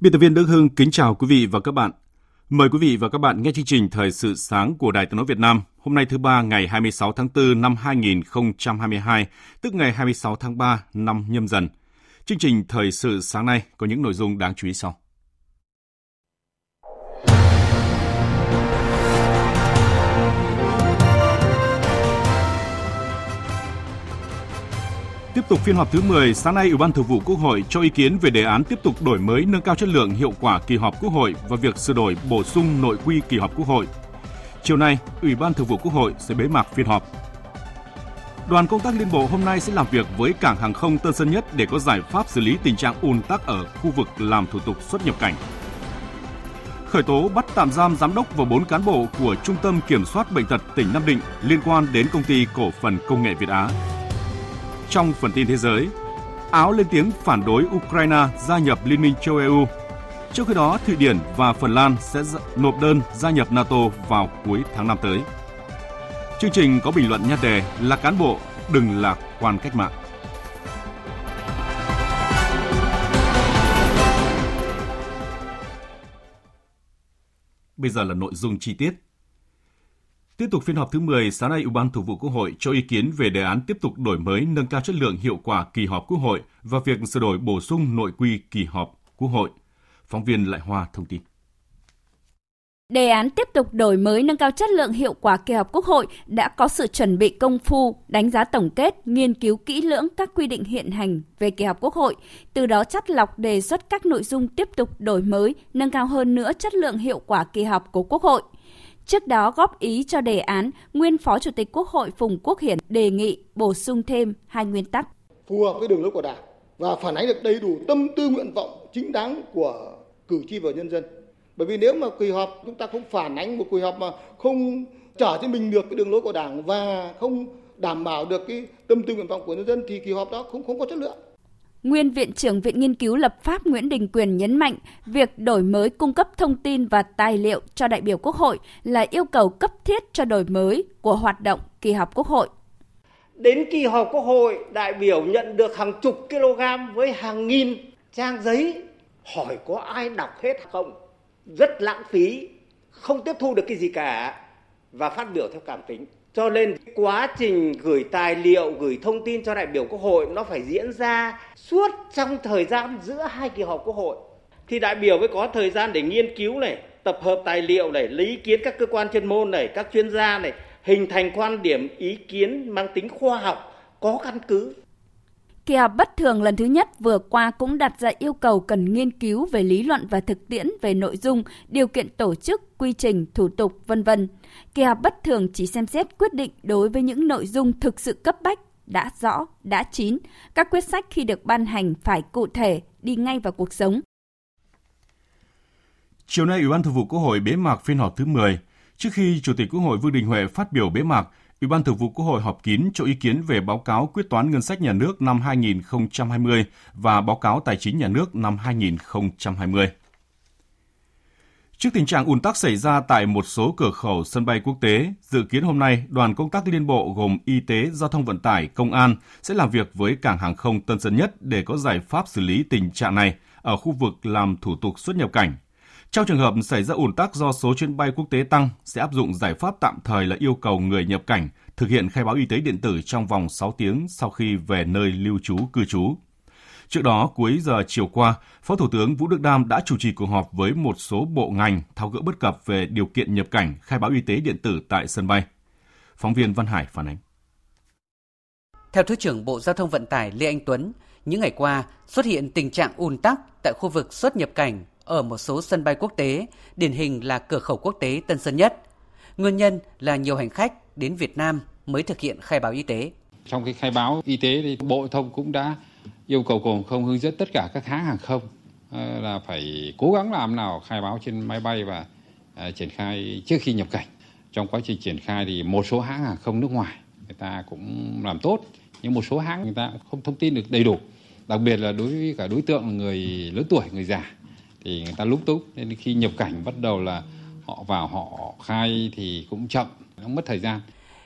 Biên tập viên Đức Hưng kính chào quý vị và các bạn. Mời quý vị và các bạn nghe chương trình Thời sự sáng của Đài Tiếng nói Việt Nam. Hôm nay thứ ba ngày 26 tháng 4 năm 2022, tức ngày 26 tháng 3 năm nhâm dần. Chương trình Thời sự sáng nay có những nội dung đáng chú ý sau. Tiếp tục phiên họp thứ 10, sáng nay Ủy ban Thường vụ Quốc hội cho ý kiến về đề án tiếp tục đổi mới nâng cao chất lượng hiệu quả kỳ họp Quốc hội và việc sửa đổi bổ sung nội quy kỳ họp Quốc hội. Chiều nay, Ủy ban Thường vụ Quốc hội sẽ bế mạc phiên họp. Đoàn công tác liên bộ hôm nay sẽ làm việc với cảng hàng không Tân Sơn Nhất để có giải pháp xử lý tình trạng ùn tắc ở khu vực làm thủ tục xuất nhập cảnh. Khởi tố bắt tạm giam giám đốc và 4 cán bộ của Trung tâm Kiểm soát Bệnh tật tỉnh Nam Định liên quan đến công ty cổ phần công nghệ Việt Á. Trong phần tin thế giới, Áo lên tiếng phản đối Ukraine gia nhập Liên minh châu EU. Trước khi đó, Thụy Điển và Phần Lan sẽ nộp đơn gia nhập NATO vào cuối tháng năm tới. Chương trình có bình luận nhan đề là cán bộ, đừng là quan cách mạng. Bây giờ là nội dung chi tiết. Tiếp tục phiên họp thứ 10, sáng nay Ủy ban Thường vụ Quốc hội cho ý kiến về đề án tiếp tục đổi mới nâng cao chất lượng hiệu quả kỳ họp Quốc hội và việc sửa đổi bổ sung nội quy kỳ họp Quốc hội. Phóng viên Lại Hoa thông tin. Đề án tiếp tục đổi mới nâng cao chất lượng hiệu quả kỳ họp Quốc hội đã có sự chuẩn bị công phu, đánh giá tổng kết, nghiên cứu kỹ lưỡng các quy định hiện hành về kỳ họp Quốc hội, từ đó chắt lọc đề xuất các nội dung tiếp tục đổi mới, nâng cao hơn nữa chất lượng hiệu quả kỳ họp của Quốc hội. Trước đó góp ý cho đề án, nguyên Phó Chủ tịch Quốc hội Phùng Quốc Hiển đề nghị bổ sung thêm hai nguyên tắc. Phù hợp với đường lối của Đảng và phản ánh được đầy đủ tâm tư nguyện vọng chính đáng của cử tri và nhân dân. Bởi vì nếu mà kỳ họp chúng ta không phản ánh một kỳ họp mà không trở cho mình được cái đường lối của Đảng và không đảm bảo được cái tâm tư nguyện vọng của nhân dân thì kỳ họp đó cũng không có chất lượng. Nguyên Viện trưởng Viện Nghiên cứu Lập pháp Nguyễn Đình Quyền nhấn mạnh việc đổi mới cung cấp thông tin và tài liệu cho đại biểu Quốc hội là yêu cầu cấp thiết cho đổi mới của hoạt động kỳ họp Quốc hội. Đến kỳ họp Quốc hội, đại biểu nhận được hàng chục kg với hàng nghìn trang giấy. Hỏi có ai đọc hết không? Rất lãng phí, không tiếp thu được cái gì cả và phát biểu theo cảm tính. Cho nên quá trình gửi tài liệu, gửi thông tin cho đại biểu Quốc hội nó phải diễn ra suốt trong thời gian giữa hai kỳ họp Quốc hội. Thì đại biểu mới có thời gian để nghiên cứu này, tập hợp tài liệu này, lấy ý kiến các cơ quan chuyên môn này, các chuyên gia này, hình thành quan điểm ý kiến mang tính khoa học, có căn cứ. Kỳ họp bất thường lần thứ nhất vừa qua cũng đặt ra yêu cầu cần nghiên cứu về lý luận và thực tiễn về nội dung, điều kiện tổ chức, quy trình, thủ tục, vân vân. Kỳ họp bất thường chỉ xem xét quyết định đối với những nội dung thực sự cấp bách, đã rõ, đã chín. Các quyết sách khi được ban hành phải cụ thể, đi ngay vào cuộc sống. Chiều nay, Ủy ban Thường vụ Quốc hội bế mạc phiên họp thứ 10. Trước khi Chủ tịch Quốc hội Vương Đình Huệ phát biểu bế mạc, Ủy ban Thường vụ Quốc hội họp kín cho ý kiến về báo cáo quyết toán ngân sách nhà nước năm 2020 và báo cáo tài chính nhà nước năm 2020. Trước tình trạng ùn tắc xảy ra tại một số cửa khẩu sân bay quốc tế, dự kiến hôm nay đoàn công tác liên bộ gồm Y tế, Giao thông vận tải, Công an sẽ làm việc với cảng hàng không Tân Sơn Nhất để có giải pháp xử lý tình trạng này ở khu vực làm thủ tục xuất nhập cảnh. Trong trường hợp xảy ra ủn tắc do số chuyến bay quốc tế tăng, sẽ áp dụng giải pháp tạm thời là yêu cầu người nhập cảnh thực hiện khai báo y tế điện tử trong vòng 6 tiếng sau khi về nơi lưu trú cư trú. Trước đó, cuối giờ chiều qua, Phó Thủ tướng Vũ Đức Đam đã chủ trì cuộc họp với một số bộ ngành tháo gỡ bất cập về điều kiện nhập cảnh, khai báo y tế điện tử tại sân bay. Phóng viên Văn Hải phản ánh. Theo Thứ trưởng Bộ Giao thông Vận tải Lê Anh Tuấn, những ngày qua xuất hiện tình trạng ùn tắc tại khu vực xuất nhập cảnh ở một số sân bay quốc tế, điển hình là cửa khẩu quốc tế Tân Sơn Nhất. Nguyên nhân là nhiều hành khách đến Việt Nam mới thực hiện khai báo y tế. Trong cái khai báo y tế thì Bộ Thông cũng đã yêu cầu cục không hướng dẫn tất cả các hãng hàng không ờ, là phải cố gắng làm nào khai báo trên máy bay và ờ, triển khai trước khi nhập cảnh. Trong quá trình triển khai thì một số hãng hàng không nước ngoài người ta cũng làm tốt nhưng một số hãng người ta không thông tin được đầy đủ đặc biệt là đối với cả đối tượng người lớn tuổi người già thì người ta lúc túc nên khi nhập cảnh bắt đầu là họ vào họ khai thì cũng chậm nó mất thời gian.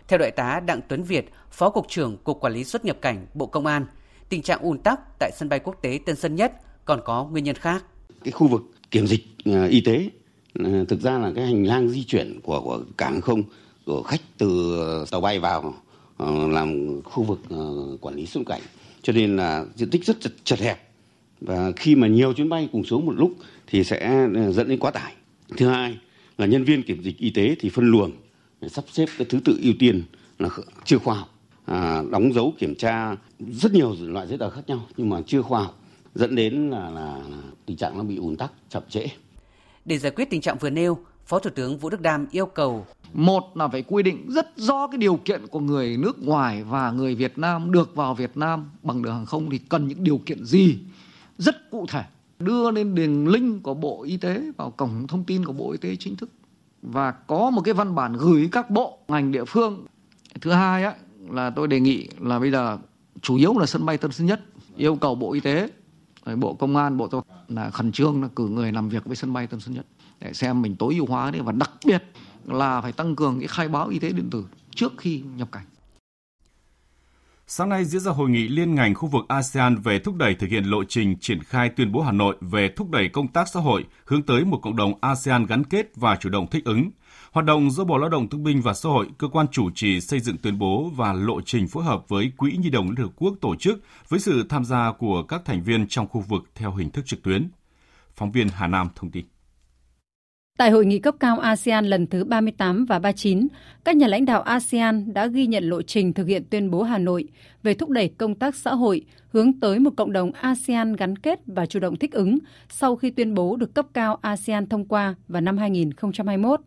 Theo đại tá Đặng Tuấn Việt, Phó Cục trưởng Cục Quản lý xuất nhập cảnh Bộ Công an, tình trạng ùn tắc tại sân bay quốc tế Tân Sơn Nhất còn có nguyên nhân khác. Cái khu vực kiểm dịch ờ, y tế ờ, thực ra là cái hành lang di chuyển của của cảng không của khách từ tàu bay vào làm khu vực quản lý xuất nhập cảnh. Cho nên là diện tích rất chật, chật hẹp và khi mà nhiều chuyến bay cùng xuống một lúc thì sẽ dẫn đến quá tải. Thứ hai là nhân viên kiểm dịch y tế thì phân luồng sắp xếp cái thứ tự ưu tiên là chưa khoa học. À, đóng dấu kiểm tra rất nhiều loại giấy tờ khác nhau nhưng mà chưa khoa học dẫn đến là, là, là tình trạng nó bị ùn tắc chậm trễ. Để giải quyết tình trạng vừa nêu Phó Thủ tướng Vũ Đức Đam yêu cầu một là phải quy định rất rõ cái điều kiện của người nước ngoài và người Việt Nam được vào Việt Nam bằng đường hàng không thì cần những điều kiện gì rất cụ thể đưa lên đường link của Bộ Y tế vào cổng thông tin của Bộ Y tế chính thức. Và có một cái văn bản gửi các bộ ngành địa phương. Thứ hai á, là tôi đề nghị là bây giờ chủ yếu là sân bay Tân Sơn Nhất yêu cầu Bộ Y tế Bộ Công an Bộ Giao là khẩn trương là cử người làm việc với sân bay Tân Sơn Nhất để xem mình tối ưu hóa đấy và đặc biệt là phải tăng cường cái khai báo y tế điện tử trước khi nhập cảnh. Sáng nay diễn ra hội nghị liên ngành khu vực ASEAN về thúc đẩy thực hiện lộ trình triển khai tuyên bố Hà Nội về thúc đẩy công tác xã hội hướng tới một cộng đồng ASEAN gắn kết và chủ động thích ứng. Hoạt động do Bộ Lao động Thương binh và Xã hội, cơ quan chủ trì xây dựng tuyên bố và lộ trình phối hợp với Quỹ Nhi đồng Liên Hợp Quốc tổ chức với sự tham gia của các thành viên trong khu vực theo hình thức trực tuyến. Phóng viên Hà Nam thông tin. Tại hội nghị cấp cao ASEAN lần thứ 38 và 39, các nhà lãnh đạo ASEAN đã ghi nhận lộ trình thực hiện tuyên bố Hà Nội về thúc đẩy công tác xã hội hướng tới một cộng đồng ASEAN gắn kết và chủ động thích ứng sau khi tuyên bố được cấp cao ASEAN thông qua vào năm 2021.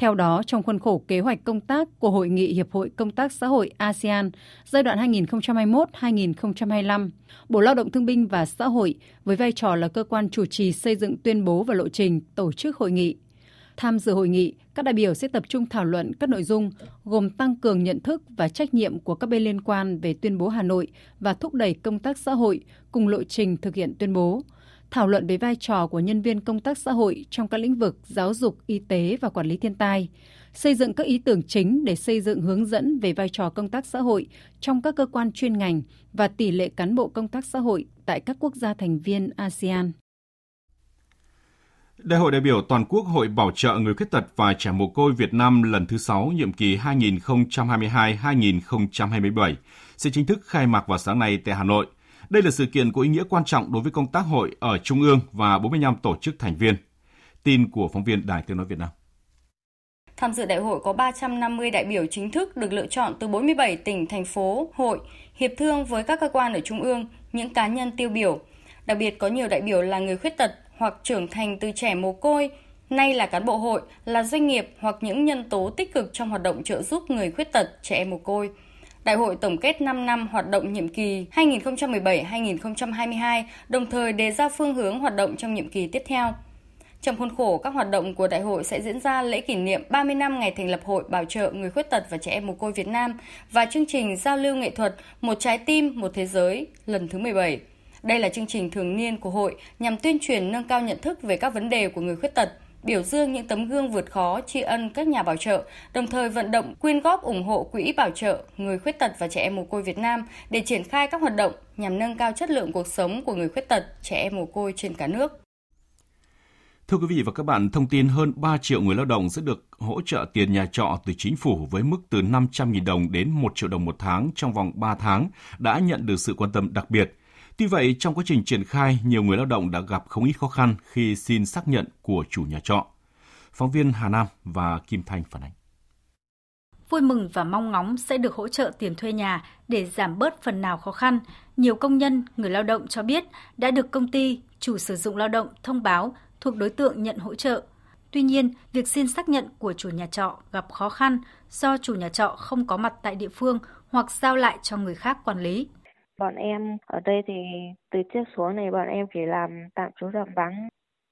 Theo đó, trong khuôn khổ kế hoạch công tác của Hội nghị Hiệp hội Công tác Xã hội ASEAN giai đoạn 2021-2025, Bộ Lao động Thương binh và Xã hội với vai trò là cơ quan chủ trì xây dựng tuyên bố và lộ trình tổ chức hội nghị. Tham dự hội nghị, các đại biểu sẽ tập trung thảo luận các nội dung gồm tăng cường nhận thức và trách nhiệm của các bên liên quan về tuyên bố Hà Nội và thúc đẩy công tác xã hội cùng lộ trình thực hiện tuyên bố – thảo luận về vai trò của nhân viên công tác xã hội trong các lĩnh vực giáo dục, y tế và quản lý thiên tai, xây dựng các ý tưởng chính để xây dựng hướng dẫn về vai trò công tác xã hội trong các cơ quan chuyên ngành và tỷ lệ cán bộ công tác xã hội tại các quốc gia thành viên ASEAN. Đại hội đại biểu toàn quốc Hội Bảo trợ người khuyết tật và trẻ mồ côi Việt Nam lần thứ 6 nhiệm kỳ 2022-2027 sẽ chính thức khai mạc vào sáng nay tại Hà Nội – đây là sự kiện có ý nghĩa quan trọng đối với công tác hội ở Trung ương và 45 tổ chức thành viên. Tin của phóng viên Đài Tiếng Nói Việt Nam. Tham dự đại hội có 350 đại biểu chính thức được lựa chọn từ 47 tỉnh, thành phố, hội, hiệp thương với các cơ quan ở Trung ương, những cá nhân tiêu biểu. Đặc biệt có nhiều đại biểu là người khuyết tật hoặc trưởng thành từ trẻ mồ côi, nay là cán bộ hội, là doanh nghiệp hoặc những nhân tố tích cực trong hoạt động trợ giúp người khuyết tật, trẻ em mồ côi. Đại hội tổng kết 5 năm hoạt động nhiệm kỳ 2017-2022, đồng thời đề ra phương hướng hoạt động trong nhiệm kỳ tiếp theo. Trong khuôn khổ các hoạt động của đại hội sẽ diễn ra lễ kỷ niệm 30 năm ngày thành lập Hội Bảo trợ người khuyết tật và trẻ em mồ côi Việt Nam và chương trình giao lưu nghệ thuật Một trái tim, một thế giới lần thứ 17. Đây là chương trình thường niên của hội nhằm tuyên truyền nâng cao nhận thức về các vấn đề của người khuyết tật, biểu dương những tấm gương vượt khó, tri ân các nhà bảo trợ, đồng thời vận động quyên góp ủng hộ quỹ bảo trợ người khuyết tật và trẻ em mồ côi Việt Nam để triển khai các hoạt động nhằm nâng cao chất lượng cuộc sống của người khuyết tật, trẻ em mồ côi trên cả nước. Thưa quý vị và các bạn, thông tin hơn 3 triệu người lao động sẽ được hỗ trợ tiền nhà trọ từ chính phủ với mức từ 500.000 đồng đến 1 triệu đồng một tháng trong vòng 3 tháng đã nhận được sự quan tâm đặc biệt Tuy vậy, trong quá trình triển khai, nhiều người lao động đã gặp không ít khó khăn khi xin xác nhận của chủ nhà trọ. Phóng viên Hà Nam và Kim Thanh phản ánh. vui mừng và mong ngóng sẽ được hỗ trợ tiền thuê nhà để giảm bớt phần nào khó khăn. Nhiều công nhân, người lao động cho biết đã được công ty, chủ sử dụng lao động thông báo thuộc đối tượng nhận hỗ trợ. Tuy nhiên, việc xin xác nhận của chủ nhà trọ gặp khó khăn do chủ nhà trọ không có mặt tại địa phương hoặc giao lại cho người khác quản lý. Bọn em ở đây thì từ trước xuống này bọn em chỉ làm tạm trú tạm vắng.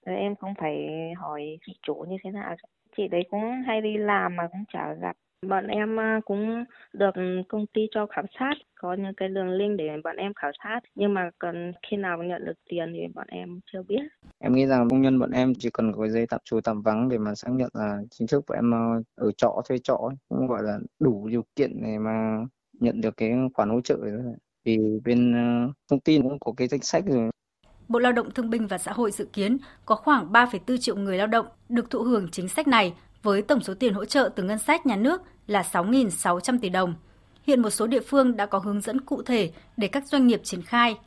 Rồi em không phải hỏi chị chủ như thế nào. Chị đấy cũng hay đi làm mà cũng chả gặp. Bọn em à, cũng được công ty cho khảo sát, có những cái đường link để bọn em khảo sát. Nhưng mà cần khi nào nhận được tiền thì bọn em chưa biết. Em nghĩ rằng công nhân bọn em chỉ cần có giấy tạm trú tạm vắng để mà xác nhận là chính thức bọn em à, ở trọ thuê trọ cũng gọi là đủ điều kiện để mà nhận được cái khoản hỗ trợ rồi thì bên ờ, thông tin cũng có cái danh sách rồi. Bộ Lao động Thương binh và Xã hội dự kiến có khoảng 3,4 triệu người lao động được thụ hưởng chính sách này với tổng số tiền hỗ trợ từ ngân sách nhà nước là 6.600 tỷ đồng. Hiện một số địa phương đã có hướng dẫn cụ thể để các doanh nghiệp triển khai.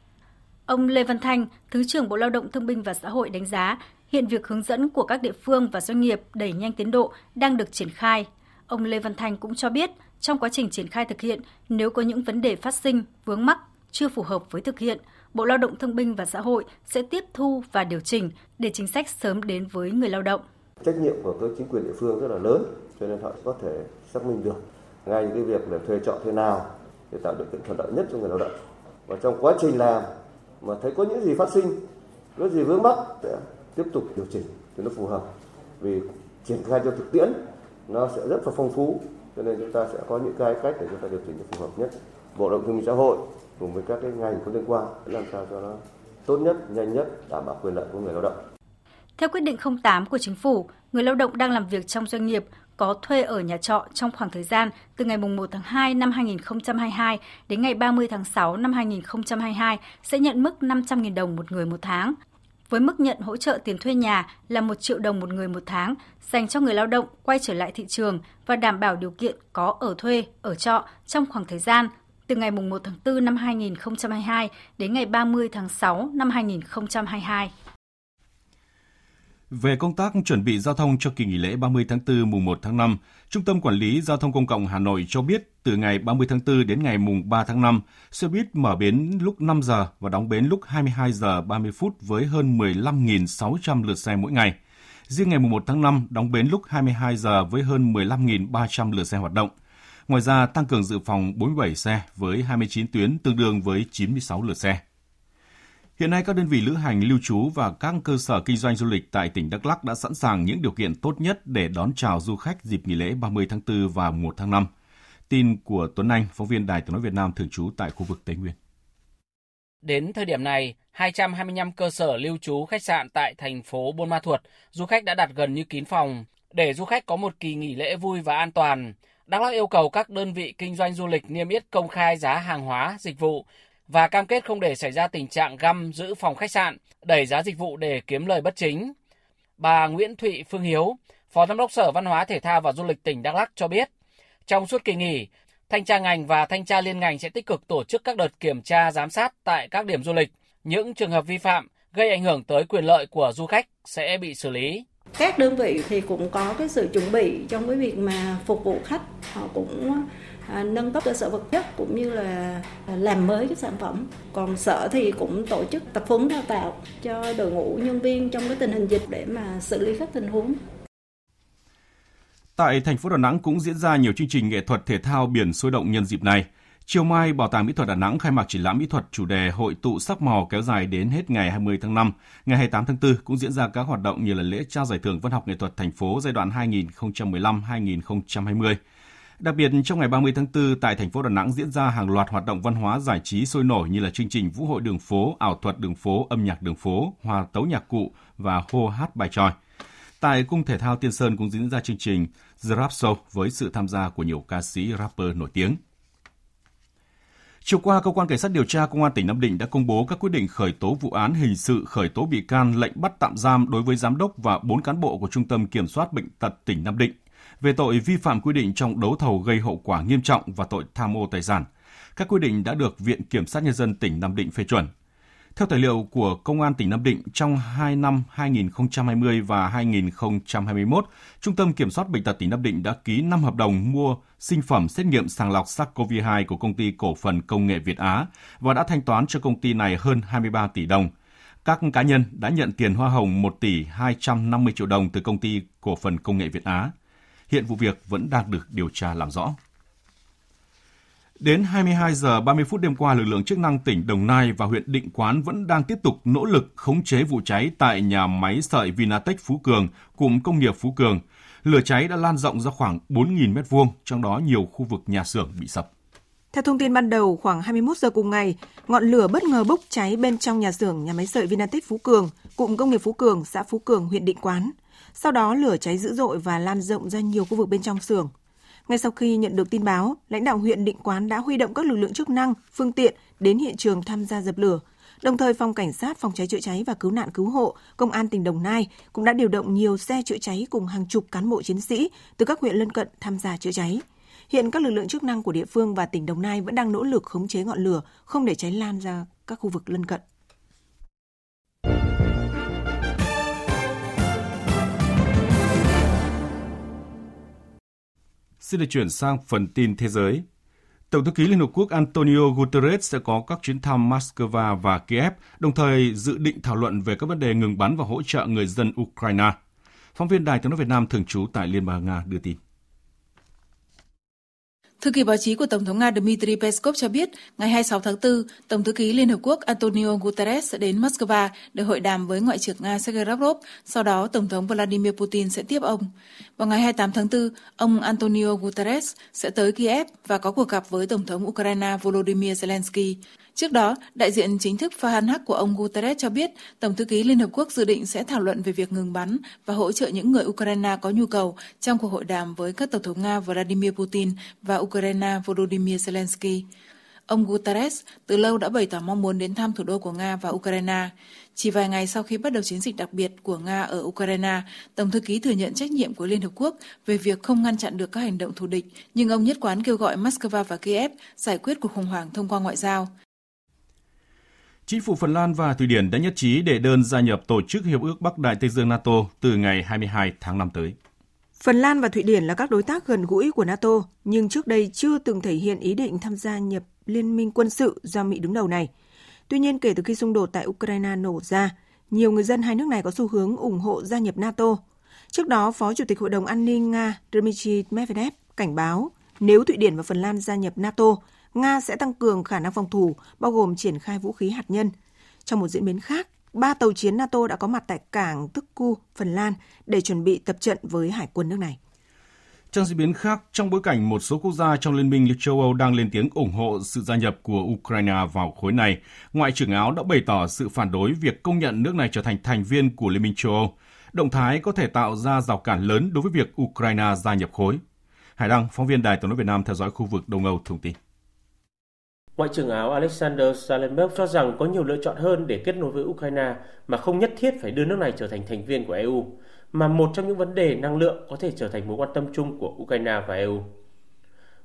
Ông Lê Văn Thanh, Thứ trưởng Bộ Lao động Thương binh và Xã hội đánh giá hiện việc hướng dẫn của các địa phương và doanh nghiệp đẩy nhanh tiến độ đang được triển khai. Ông Lê Văn Thanh cũng cho biết trong quá trình triển khai thực hiện, nếu có những vấn đề phát sinh, vướng mắc, chưa phù hợp với thực hiện, Bộ Lao động Thương binh và Xã hội sẽ tiếp thu và điều chỉnh để chính sách sớm đến với người lao động. Trách nhiệm của các chính quyền địa phương rất là lớn, cho nên họ có thể xác minh được ngay những cái việc để thuê trọ thế nào để tạo điều kiện thuận lợi nhất cho người lao động. Và trong quá trình làm mà thấy có những gì phát sinh, có gì vướng mắc sẽ tiếp tục điều chỉnh cho nó phù hợp. Vì triển khai cho thực tiễn nó sẽ rất là phong phú cho nên chúng ta sẽ có những cái cách để chúng ta điều chỉnh phù hợp nhất. Bộ động thương minh xã hội cùng với các cái ngành có liên quan làm sao cho nó tốt nhất, nhanh nhất, đảm bảo quyền lợi của người lao động. Theo quyết định 08 của chính phủ, người lao động đang làm việc trong doanh nghiệp có thuê ở nhà trọ trong khoảng thời gian từ ngày 1 tháng 2 năm 2022 đến ngày 30 tháng 6 năm 2022 sẽ nhận mức 500.000 đồng một người một tháng với mức nhận hỗ trợ tiền thuê nhà là 1 triệu đồng một người một tháng dành cho người lao động quay trở lại thị trường và đảm bảo điều kiện có ở thuê, ở trọ trong khoảng thời gian từ ngày 1 tháng 4 năm 2022 đến ngày 30 tháng 6 năm 2022. Về công tác chuẩn bị giao thông cho kỳ nghỉ lễ 30 tháng 4 mùng 1 tháng 5, Trung tâm Quản lý Giao thông Công cộng Hà Nội cho biết từ ngày 30 tháng 4 đến ngày mùng 3 tháng 5, xe buýt mở bến lúc 5 giờ và đóng bến lúc 22 giờ 30 phút với hơn 15.600 lượt xe mỗi ngày. Riêng ngày mùng 1 tháng 5 đóng bến lúc 22 giờ với hơn 15.300 lượt xe hoạt động. Ngoài ra, tăng cường dự phòng 47 xe với 29 tuyến tương đương với 96 lượt xe. Hiện nay các đơn vị lữ hành lưu trú và các cơ sở kinh doanh du lịch tại tỉnh Đắk Lắk đã sẵn sàng những điều kiện tốt nhất để đón chào du khách dịp nghỉ lễ 30 tháng 4 và 1 tháng 5. Tin của Tuấn Anh, phóng viên Đài Tiếng nói Việt Nam thường trú tại khu vực Tây Nguyên. Đến thời điểm này, 225 cơ sở lưu trú khách sạn tại thành phố Buôn Ma Thuột, du khách đã đặt gần như kín phòng. Để du khách có một kỳ nghỉ lễ vui và an toàn, Đắk Lắk yêu cầu các đơn vị kinh doanh du lịch niêm yết công khai giá hàng hóa, dịch vụ và cam kết không để xảy ra tình trạng găm giữ phòng khách sạn, đẩy giá dịch vụ để kiếm lời bất chính. Bà Nguyễn Thụy Phương Hiếu, Phó Giám đốc Sở Văn hóa Thể thao và Du lịch tỉnh Đắk Lắk cho biết, trong suốt kỳ nghỉ, thanh tra ngành và thanh tra liên ngành sẽ tích cực tổ chức các đợt kiểm tra giám sát tại các điểm du lịch. Những trường hợp vi phạm gây ảnh hưởng tới quyền lợi của du khách sẽ bị xử lý. Các đơn vị thì cũng có cái sự chuẩn bị trong cái việc mà phục vụ khách, họ cũng à, nâng cấp cơ sở vật chất cũng như là à, làm mới cái sản phẩm. Còn sở thì cũng tổ chức tập huấn đào tạo cho đội ngũ nhân viên trong cái tình hình dịch để mà xử lý các tình huống. Tại thành phố Đà Nẵng cũng diễn ra nhiều chương trình nghệ thuật thể thao biển sôi động nhân dịp này. Chiều mai, Bảo tàng Mỹ thuật Đà Nẵng khai mạc triển lãm mỹ thuật chủ đề Hội tụ sắc màu kéo dài đến hết ngày 20 tháng 5. Ngày 28 tháng 4 cũng diễn ra các hoạt động như là lễ trao giải thưởng văn học nghệ thuật thành phố giai đoạn 2015-2020. Đặc biệt, trong ngày 30 tháng 4 tại thành phố Đà Nẵng diễn ra hàng loạt hoạt động văn hóa giải trí sôi nổi như là chương trình Vũ hội đường phố, ảo thuật đường phố, âm nhạc đường phố, hòa tấu nhạc cụ và hô hát bài tròi. Tại Cung Thể thao Tiên Sơn cũng diễn ra chương trình The Rap Show với sự tham gia của nhiều ca sĩ rapper nổi tiếng. Chiều qua, Cơ quan Cảnh sát điều tra Công an tỉnh Nam Định đã công bố các quyết định khởi tố vụ án hình sự, khởi tố bị can, lệnh bắt tạm giam đối với giám đốc và 4 cán bộ của Trung tâm Kiểm soát Bệnh tật tỉnh Nam Định về tội vi phạm quy định trong đấu thầu gây hậu quả nghiêm trọng và tội tham ô tài sản. Các quy định đã được Viện Kiểm sát Nhân dân tỉnh Nam Định phê chuẩn. Theo tài liệu của Công an tỉnh Nam Định, trong 2 năm 2020 và 2021, Trung tâm Kiểm soát Bệnh tật tỉnh Nam Định đã ký 5 hợp đồng mua sinh phẩm xét nghiệm sàng lọc SARS-CoV-2 của công ty cổ phần công nghệ Việt Á và đã thanh toán cho công ty này hơn 23 tỷ đồng. Các cá nhân đã nhận tiền hoa hồng 1 tỷ 250 triệu đồng từ công ty cổ phần công nghệ Việt Á. Hiện vụ việc vẫn đang được điều tra làm rõ. Đến 22 giờ 30 phút đêm qua, lực lượng chức năng tỉnh Đồng Nai và huyện Định Quán vẫn đang tiếp tục nỗ lực khống chế vụ cháy tại nhà máy sợi Vinatech Phú Cường, cụm công nghiệp Phú Cường. Lửa cháy đã lan rộng ra khoảng 4.000 m2, trong đó nhiều khu vực nhà xưởng bị sập. Theo thông tin ban đầu, khoảng 21 giờ cùng ngày, ngọn lửa bất ngờ bốc cháy bên trong nhà xưởng nhà máy sợi Vinatech Phú Cường, cụm công nghiệp Phú Cường, xã Phú Cường, huyện Định Quán. Sau đó lửa cháy dữ dội và lan rộng ra nhiều khu vực bên trong xưởng. Ngay sau khi nhận được tin báo, lãnh đạo huyện Định Quán đã huy động các lực lượng chức năng, phương tiện đến hiện trường tham gia dập lửa. Đồng thời phòng cảnh sát phòng cháy chữa cháy và cứu nạn cứu hộ, công an tỉnh Đồng Nai cũng đã điều động nhiều xe chữa cháy cùng hàng chục cán bộ chiến sĩ từ các huyện lân cận tham gia chữa cháy. Hiện các lực lượng chức năng của địa phương và tỉnh Đồng Nai vẫn đang nỗ lực khống chế ngọn lửa, không để cháy lan ra các khu vực lân cận. Xin được chuyển sang phần tin thế giới. Tổng thư ký Liên Hợp Quốc Antonio Guterres sẽ có các chuyến thăm Moscow và Kiev, đồng thời dự định thảo luận về các vấn đề ngừng bắn và hỗ trợ người dân Ukraine. Phóng viên Đài tiếng nói Việt Nam thường trú tại Liên bang Nga đưa tin. Thư ký báo chí của Tổng thống Nga Dmitry Peskov cho biết, ngày 26 tháng 4, Tổng thư ký Liên Hợp Quốc Antonio Guterres sẽ đến Moscow để hội đàm với Ngoại trưởng Nga Sergei Lavrov, sau đó Tổng thống Vladimir Putin sẽ tiếp ông. Vào ngày 28 tháng 4, ông Antonio Guterres sẽ tới Kiev và có cuộc gặp với Tổng thống Ukraine Volodymyr Zelensky. Trước đó, đại diện chính thức Fahan Haq của ông Guterres cho biết Tổng thư ký Liên Hợp Quốc dự định sẽ thảo luận về việc ngừng bắn và hỗ trợ những người Ukraine có nhu cầu trong cuộc hội đàm với các Tổng thống Nga Vladimir Putin và Ukraine Volodymyr Zelensky. Ông Guterres từ lâu đã bày tỏ mong muốn đến thăm thủ đô của Nga và Ukraine. Chỉ vài ngày sau khi bắt đầu chiến dịch đặc biệt của Nga ở Ukraine, Tổng thư ký thừa nhận trách nhiệm của Liên Hợp Quốc về việc không ngăn chặn được các hành động thù địch, nhưng ông nhất quán kêu gọi Moscow và Kiev giải quyết cuộc khủng hoảng thông qua ngoại giao. Chính phủ Phần Lan và Thụy Điển đã nhất trí để đơn gia nhập Tổ chức Hiệp ước Bắc Đại Tây Dương NATO từ ngày 22 tháng 5 tới. Phần Lan và Thụy Điển là các đối tác gần gũi của NATO, nhưng trước đây chưa từng thể hiện ý định tham gia nhập liên minh quân sự do Mỹ đứng đầu này. Tuy nhiên, kể từ khi xung đột tại Ukraine nổ ra, nhiều người dân hai nước này có xu hướng ủng hộ gia nhập NATO. Trước đó, Phó Chủ tịch Hội đồng An ninh Nga Dmitry Medvedev cảnh báo nếu Thụy Điển và Phần Lan gia nhập NATO, Nga sẽ tăng cường khả năng phòng thủ, bao gồm triển khai vũ khí hạt nhân. Trong một diễn biến khác, ba tàu chiến NATO đã có mặt tại cảng Tukku, Phần Lan để chuẩn bị tập trận với hải quân nước này. Trong diễn biến khác, trong bối cảnh một số quốc gia trong Liên minh Liên châu Âu đang lên tiếng ủng hộ sự gia nhập của Ukraine vào khối này, Ngoại trưởng Áo đã bày tỏ sự phản đối việc công nhận nước này trở thành thành viên của Liên minh châu Âu. Động thái có thể tạo ra rào cản lớn đối với việc Ukraine gia nhập khối. Hải Đăng, phóng viên Đài tiếng nói Việt Nam theo dõi khu vực Đông Âu thông tin. Ngoại trưởng Áo Alexander Salemov cho rằng có nhiều lựa chọn hơn để kết nối với Ukraine mà không nhất thiết phải đưa nước này trở thành thành viên của EU, mà một trong những vấn đề năng lượng có thể trở thành mối quan tâm chung của Ukraine và EU.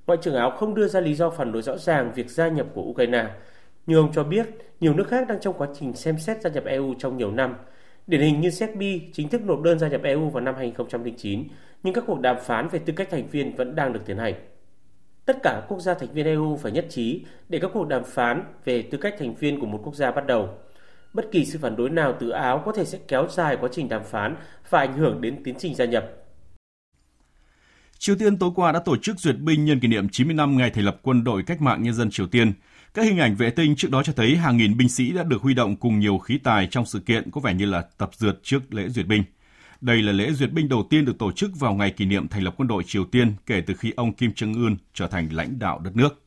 Ngoại trưởng Áo không đưa ra lý do phản đối rõ ràng việc gia nhập của Ukraine, nhưng ông cho biết nhiều nước khác đang trong quá trình xem xét gia nhập EU trong nhiều năm. Điển hình như Serbia chính thức nộp đơn gia nhập EU vào năm 2009, nhưng các cuộc đàm phán về tư cách thành viên vẫn đang được tiến hành tất cả các quốc gia thành viên EU phải nhất trí để các cuộc đàm phán về tư cách thành viên của một quốc gia bắt đầu. Bất kỳ sự phản đối nào từ Áo có thể sẽ kéo dài quá trình đàm phán và ảnh hưởng đến tiến trình gia nhập. Triều Tiên tối qua đã tổ chức duyệt binh nhân kỷ niệm 90 năm ngày thành lập quân đội cách mạng nhân dân Triều Tiên. Các hình ảnh vệ tinh trước đó cho thấy hàng nghìn binh sĩ đã được huy động cùng nhiều khí tài trong sự kiện có vẻ như là tập dượt trước lễ duyệt binh. Đây là lễ duyệt binh đầu tiên được tổ chức vào ngày kỷ niệm thành lập quân đội Triều Tiên kể từ khi ông Kim Jong-un trở thành lãnh đạo đất nước.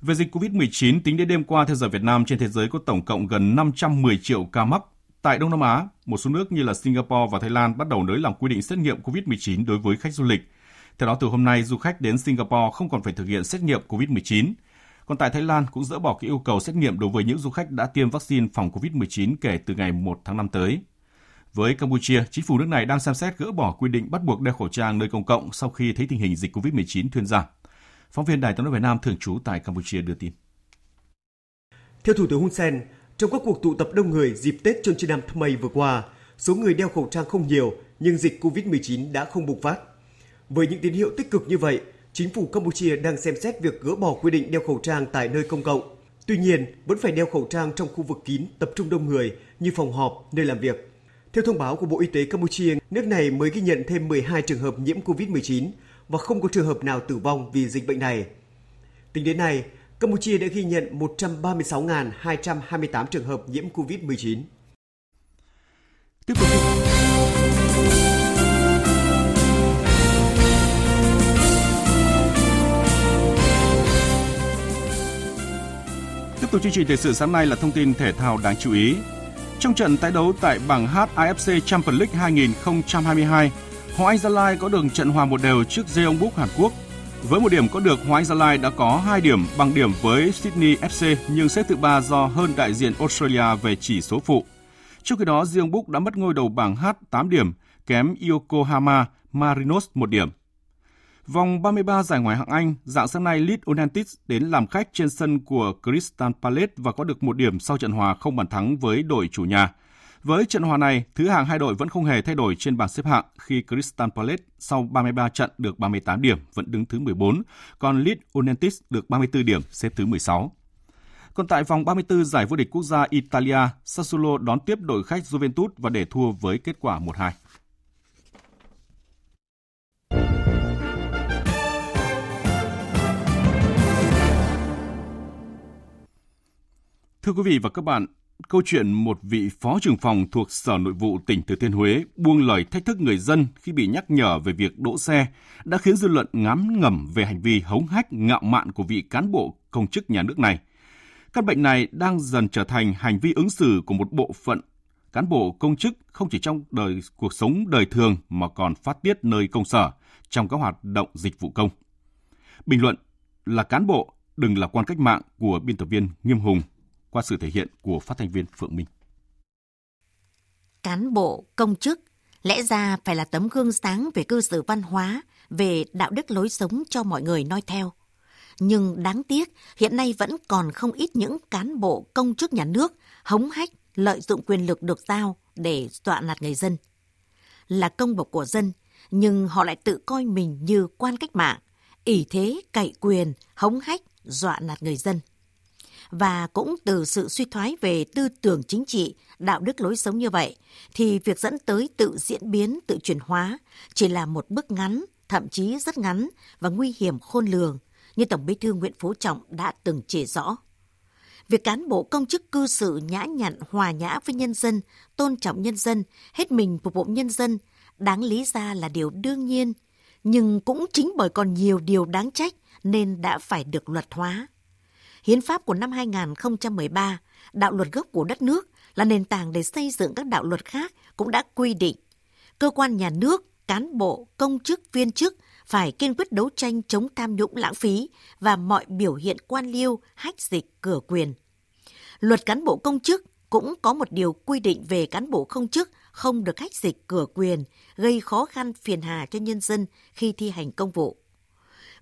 Về dịch COVID-19, tính đến đêm qua theo giờ Việt Nam, trên thế giới có tổng cộng gần 510 triệu ca mắc. Tại Đông Nam Á, một số nước như là Singapore và Thái Lan bắt đầu nới lỏng quy định xét nghiệm COVID-19 đối với khách du lịch. Theo đó, từ hôm nay, du khách đến Singapore không còn phải thực hiện xét nghiệm COVID-19. Còn tại Thái Lan cũng dỡ bỏ cái yêu cầu xét nghiệm đối với những du khách đã tiêm vaccine phòng COVID-19 kể từ ngày 1 tháng 5 tới. Với Campuchia, chính phủ nước này đang xem xét gỡ bỏ quy định bắt buộc đeo khẩu trang nơi công cộng sau khi thấy tình hình dịch COVID-19 thuyên giảm. Phóng viên Đài tiếng nói Việt Nam thường trú tại Campuchia đưa tin. Theo Thủ tướng Hun Sen, trong các cuộc tụ tập đông người dịp Tết Chôn Chi Nam Thmay vừa qua, số người đeo khẩu trang không nhiều nhưng dịch COVID-19 đã không bùng phát. Với những tín hiệu tích cực như vậy, chính phủ Campuchia đang xem xét việc gỡ bỏ quy định đeo khẩu trang tại nơi công cộng. Tuy nhiên, vẫn phải đeo khẩu trang trong khu vực kín tập trung đông người như phòng họp, nơi làm việc. Theo thông báo của Bộ Y tế Campuchia, nước này mới ghi nhận thêm 12 trường hợp nhiễm COVID-19 và không có trường hợp nào tử vong vì dịch bệnh này. Tính đến nay, Campuchia đã ghi nhận 136.228 trường hợp nhiễm COVID-19. Tiếp tục Tiếp tục chương trình thời sự sáng nay là thông tin thể thao đáng chú ý. Trong trận tái đấu tại bảng H AFC Champions League 2022, Hoàng Anh Gia Lai có được trận hòa một đều trước Jeonbuk Hàn Quốc. Với một điểm có được, Hoàng Anh Gia Lai đã có 2 điểm bằng điểm với Sydney FC nhưng xếp thứ ba do hơn đại diện Australia về chỉ số phụ. Trong khi đó, Jeonbuk đã mất ngôi đầu bảng H 8 điểm, kém Yokohama Marinos 1 điểm. Vòng 33 giải Ngoại hạng Anh, dạng sáng nay Leeds United đến làm khách trên sân của Crystal Palace và có được một điểm sau trận hòa không bàn thắng với đội chủ nhà. Với trận hòa này, thứ hạng hai đội vẫn không hề thay đổi trên bảng xếp hạng khi Crystal Palace sau 33 trận được 38 điểm vẫn đứng thứ 14, còn Leeds United được 34 điểm xếp thứ 16. Còn tại vòng 34 giải vô địch quốc gia Italia, Sassuolo đón tiếp đội khách Juventus và để thua với kết quả 1-2. Thưa quý vị và các bạn, câu chuyện một vị phó trưởng phòng thuộc Sở Nội vụ tỉnh Thừa Thiên Huế buông lời thách thức người dân khi bị nhắc nhở về việc đỗ xe đã khiến dư luận ngắm ngầm về hành vi hống hách ngạo mạn của vị cán bộ công chức nhà nước này. Căn bệnh này đang dần trở thành hành vi ứng xử của một bộ phận cán bộ công chức không chỉ trong đời cuộc sống đời thường mà còn phát tiết nơi công sở trong các hoạt động dịch vụ công. Bình luận là cán bộ đừng là quan cách mạng của biên tập viên Nghiêm Hùng qua sự thể hiện của phát thanh viên Phượng Minh. Cán bộ, công chức lẽ ra phải là tấm gương sáng về cư xử văn hóa, về đạo đức lối sống cho mọi người noi theo. Nhưng đáng tiếc, hiện nay vẫn còn không ít những cán bộ công chức nhà nước hống hách lợi dụng quyền lực được giao để dọa nạt người dân. Là công bộc của dân, nhưng họ lại tự coi mình như quan cách mạng, ỷ thế cậy quyền, hống hách, dọa nạt người dân và cũng từ sự suy thoái về tư tưởng chính trị, đạo đức lối sống như vậy, thì việc dẫn tới tự diễn biến, tự chuyển hóa chỉ là một bước ngắn, thậm chí rất ngắn và nguy hiểm khôn lường, như Tổng Bí thư Nguyễn Phú Trọng đã từng chỉ rõ. Việc cán bộ công chức cư xử nhã nhặn, hòa nhã với nhân dân, tôn trọng nhân dân, hết mình phục vụ nhân dân, đáng lý ra là điều đương nhiên, nhưng cũng chính bởi còn nhiều điều đáng trách nên đã phải được luật hóa. Hiến pháp của năm 2013, đạo luật gốc của đất nước là nền tảng để xây dựng các đạo luật khác cũng đã quy định cơ quan nhà nước, cán bộ, công chức, viên chức phải kiên quyết đấu tranh chống tham nhũng lãng phí và mọi biểu hiện quan liêu, hách dịch, cửa quyền. Luật cán bộ công chức cũng có một điều quy định về cán bộ công chức không được hách dịch cửa quyền, gây khó khăn phiền hà cho nhân dân khi thi hành công vụ.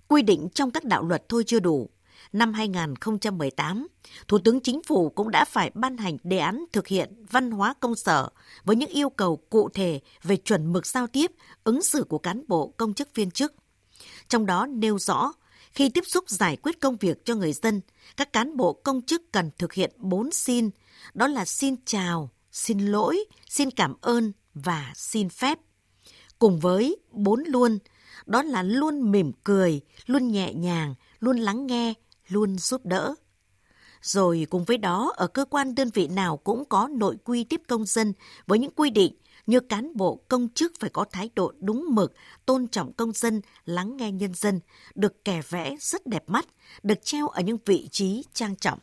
Quy định trong các đạo luật thôi chưa đủ, năm 2018, Thủ tướng Chính phủ cũng đã phải ban hành đề án thực hiện văn hóa công sở với những yêu cầu cụ thể về chuẩn mực giao tiếp, ứng xử của cán bộ công chức viên chức. Trong đó nêu rõ, khi tiếp xúc giải quyết công việc cho người dân, các cán bộ công chức cần thực hiện bốn xin, đó là xin chào, xin lỗi, xin cảm ơn và xin phép. Cùng với bốn luôn, đó là luôn mỉm cười, luôn nhẹ nhàng, luôn lắng nghe, luôn giúp đỡ. Rồi cùng với đó, ở cơ quan đơn vị nào cũng có nội quy tiếp công dân với những quy định như cán bộ công chức phải có thái độ đúng mực, tôn trọng công dân, lắng nghe nhân dân, được kẻ vẽ rất đẹp mắt, được treo ở những vị trí trang trọng.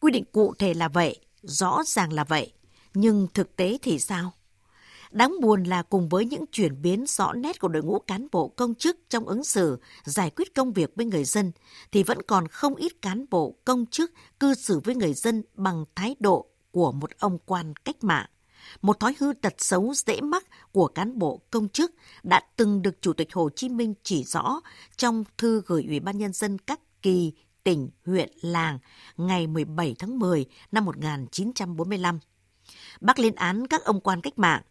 Quy định cụ thể là vậy, rõ ràng là vậy, nhưng thực tế thì sao? Đáng buồn là cùng với những chuyển biến rõ nét của đội ngũ cán bộ công chức trong ứng xử, giải quyết công việc với người dân, thì vẫn còn không ít cán bộ công chức cư xử với người dân bằng thái độ của một ông quan cách mạng. Một thói hư tật xấu dễ mắc của cán bộ công chức đã từng được Chủ tịch Hồ Chí Minh chỉ rõ trong thư gửi Ủy ban Nhân dân các kỳ tỉnh, huyện, làng ngày 17 tháng 10 năm 1945. Bác lên án các ông quan cách mạng,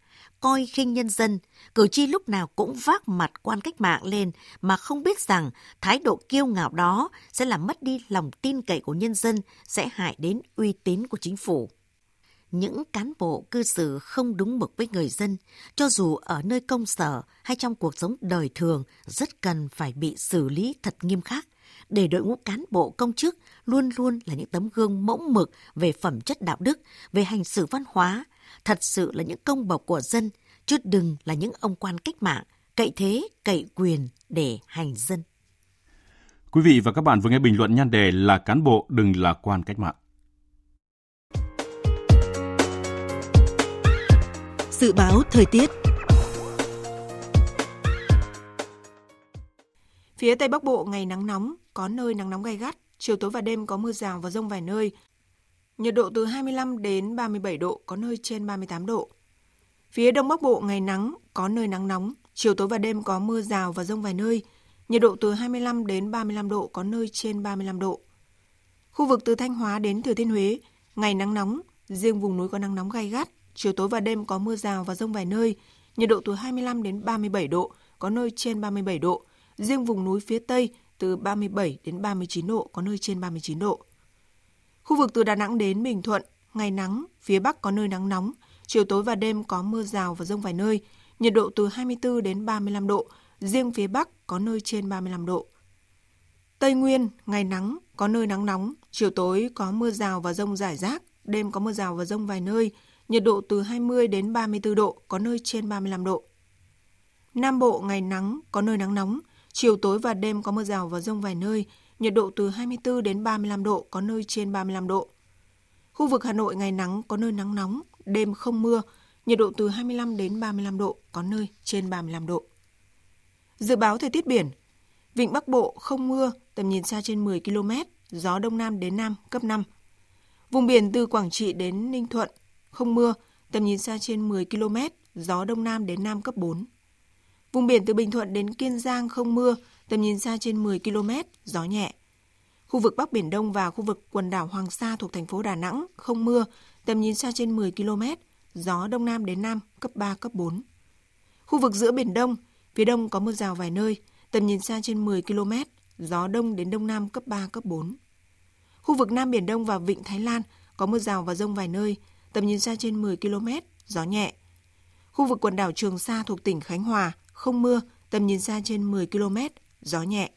coi khinh nhân dân, cử tri lúc nào cũng vác mặt quan cách mạng lên mà không biết rằng thái độ kiêu ngạo đó sẽ làm mất đi lòng tin cậy của nhân dân, sẽ hại đến uy tín của chính phủ. Những cán bộ cư xử không đúng mực với người dân, cho dù ở nơi công sở hay trong cuộc sống đời thường, rất cần phải bị xử lý thật nghiêm khắc để đội ngũ cán bộ công chức luôn luôn là những tấm gương mẫu mực về phẩm chất đạo đức, về hành xử văn hóa, thật sự là những công bộc của dân, chứ đừng là những ông quan cách mạng, cậy thế, cậy quyền để hành dân. Quý vị và các bạn vừa nghe bình luận nhan đề là cán bộ đừng là quan cách mạng. Dự báo thời tiết Phía Tây Bắc Bộ ngày nắng nóng, có nơi nắng nóng gai gắt, chiều tối và đêm có mưa rào và rông vài nơi. Nhiệt độ từ 25 đến 37 độ, có nơi trên 38 độ. Phía Đông Bắc Bộ ngày nắng, có nơi nắng nóng, chiều tối và đêm có mưa rào và rông vài nơi. Nhiệt độ từ 25 đến 35 độ, có nơi trên 35 độ. Khu vực từ Thanh Hóa đến Thừa Thiên Huế, ngày nắng nóng, riêng vùng núi có nắng nóng gai gắt, chiều tối và đêm có mưa rào và rông vài nơi, nhiệt độ từ 25 đến 37 độ, có nơi trên 37 độ. Riêng vùng núi phía Tây từ 37 đến 39 độ, có nơi trên 39 độ. Khu vực từ Đà Nẵng đến Bình Thuận, ngày nắng, phía Bắc có nơi nắng nóng, chiều tối và đêm có mưa rào và rông vài nơi, nhiệt độ từ 24 đến 35 độ, riêng phía Bắc có nơi trên 35 độ. Tây Nguyên, ngày nắng, có nơi nắng nóng, chiều tối có mưa rào và rông rải rác, đêm có mưa rào và rông vài nơi, nhiệt độ từ 20 đến 34 độ, có nơi trên 35 độ. Nam Bộ ngày nắng, có nơi nắng nóng, chiều tối và đêm có mưa rào và rông vài nơi, nhiệt độ từ 24 đến 35 độ, có nơi trên 35 độ. Khu vực Hà Nội ngày nắng, có nơi nắng nóng, đêm không mưa, nhiệt độ từ 25 đến 35 độ, có nơi trên 35 độ. Dự báo thời tiết biển, Vịnh Bắc Bộ không mưa, tầm nhìn xa trên 10 km, gió Đông Nam đến Nam cấp 5. Vùng biển từ Quảng Trị đến Ninh Thuận, không mưa, tầm nhìn xa trên 10 km, gió Đông Nam đến Nam cấp 4. Vùng biển từ Bình Thuận đến Kiên Giang không mưa, tầm nhìn xa trên 10 km, gió nhẹ. Khu vực Bắc Biển Đông và khu vực quần đảo Hoàng Sa thuộc thành phố Đà Nẵng không mưa, tầm nhìn xa trên 10 km, gió Đông Nam đến Nam cấp 3, cấp 4. Khu vực giữa Biển Đông, phía Đông có mưa rào vài nơi, tầm nhìn xa trên 10 km, gió Đông đến Đông Nam cấp 3, cấp 4. Khu vực Nam Biển Đông và Vịnh Thái Lan có mưa rào và rông vài nơi, tầm nhìn xa trên 10 km, gió nhẹ. Khu vực quần đảo Trường Sa thuộc tỉnh Khánh Hòa không mưa, tầm nhìn xa trên 10 km, gió nhẹ.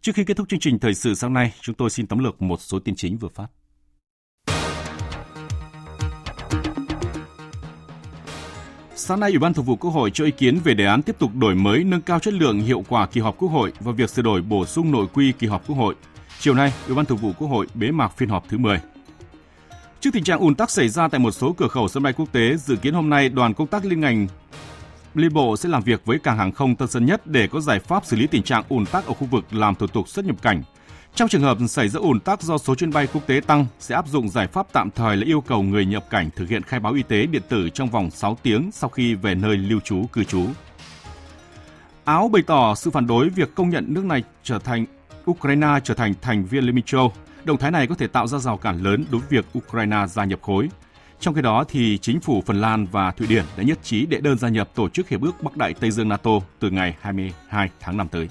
Trước khi kết thúc chương trình thời sự sáng nay, chúng tôi xin tóm lược một số tin chính vừa phát. Sáng nay, Ủy ban Thường vụ Quốc hội cho ý kiến về đề án tiếp tục đổi mới nâng cao chất lượng hiệu quả kỳ họp Quốc hội và việc sửa đổi bổ sung nội quy kỳ họp Quốc hội. Chiều nay, Ủy ban Thường vụ Quốc hội bế mạc phiên họp thứ 10. Trước tình trạng ùn tắc xảy ra tại một số cửa khẩu sân bay quốc tế, dự kiến hôm nay đoàn công tác liên ngành Liên Bộ sẽ làm việc với cảng hàng không Tân Sơn Nhất để có giải pháp xử lý tình trạng ùn tắc ở khu vực làm thủ tục xuất nhập cảnh. Trong trường hợp xảy ra ùn tắc do số chuyến bay quốc tế tăng, sẽ áp dụng giải pháp tạm thời là yêu cầu người nhập cảnh thực hiện khai báo y tế điện tử trong vòng 6 tiếng sau khi về nơi lưu trú cư trú. Áo bày tỏ sự phản đối việc công nhận nước này trở thành Ukraine trở thành thành viên Liên minh châu. Động thái này có thể tạo ra rào cản lớn đối với việc Ukraine gia nhập khối. Trong khi đó, thì chính phủ Phần Lan và Thụy Điển đã nhất trí đệ đơn gia nhập Tổ chức Hiệp ước Bắc Đại Tây Dương NATO từ ngày 22 tháng 5 tới.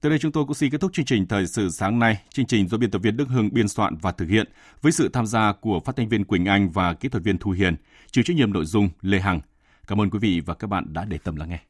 Tới đây chúng tôi cũng xin kết thúc chương trình Thời sự sáng nay. Chương trình do biên tập viên Đức Hưng biên soạn và thực hiện với sự tham gia của phát thanh viên Quỳnh Anh và kỹ thuật viên Thu Hiền, chịu trách nhiệm nội dung Lê Hằng. Cảm ơn quý vị và các bạn đã để tâm lắng nghe.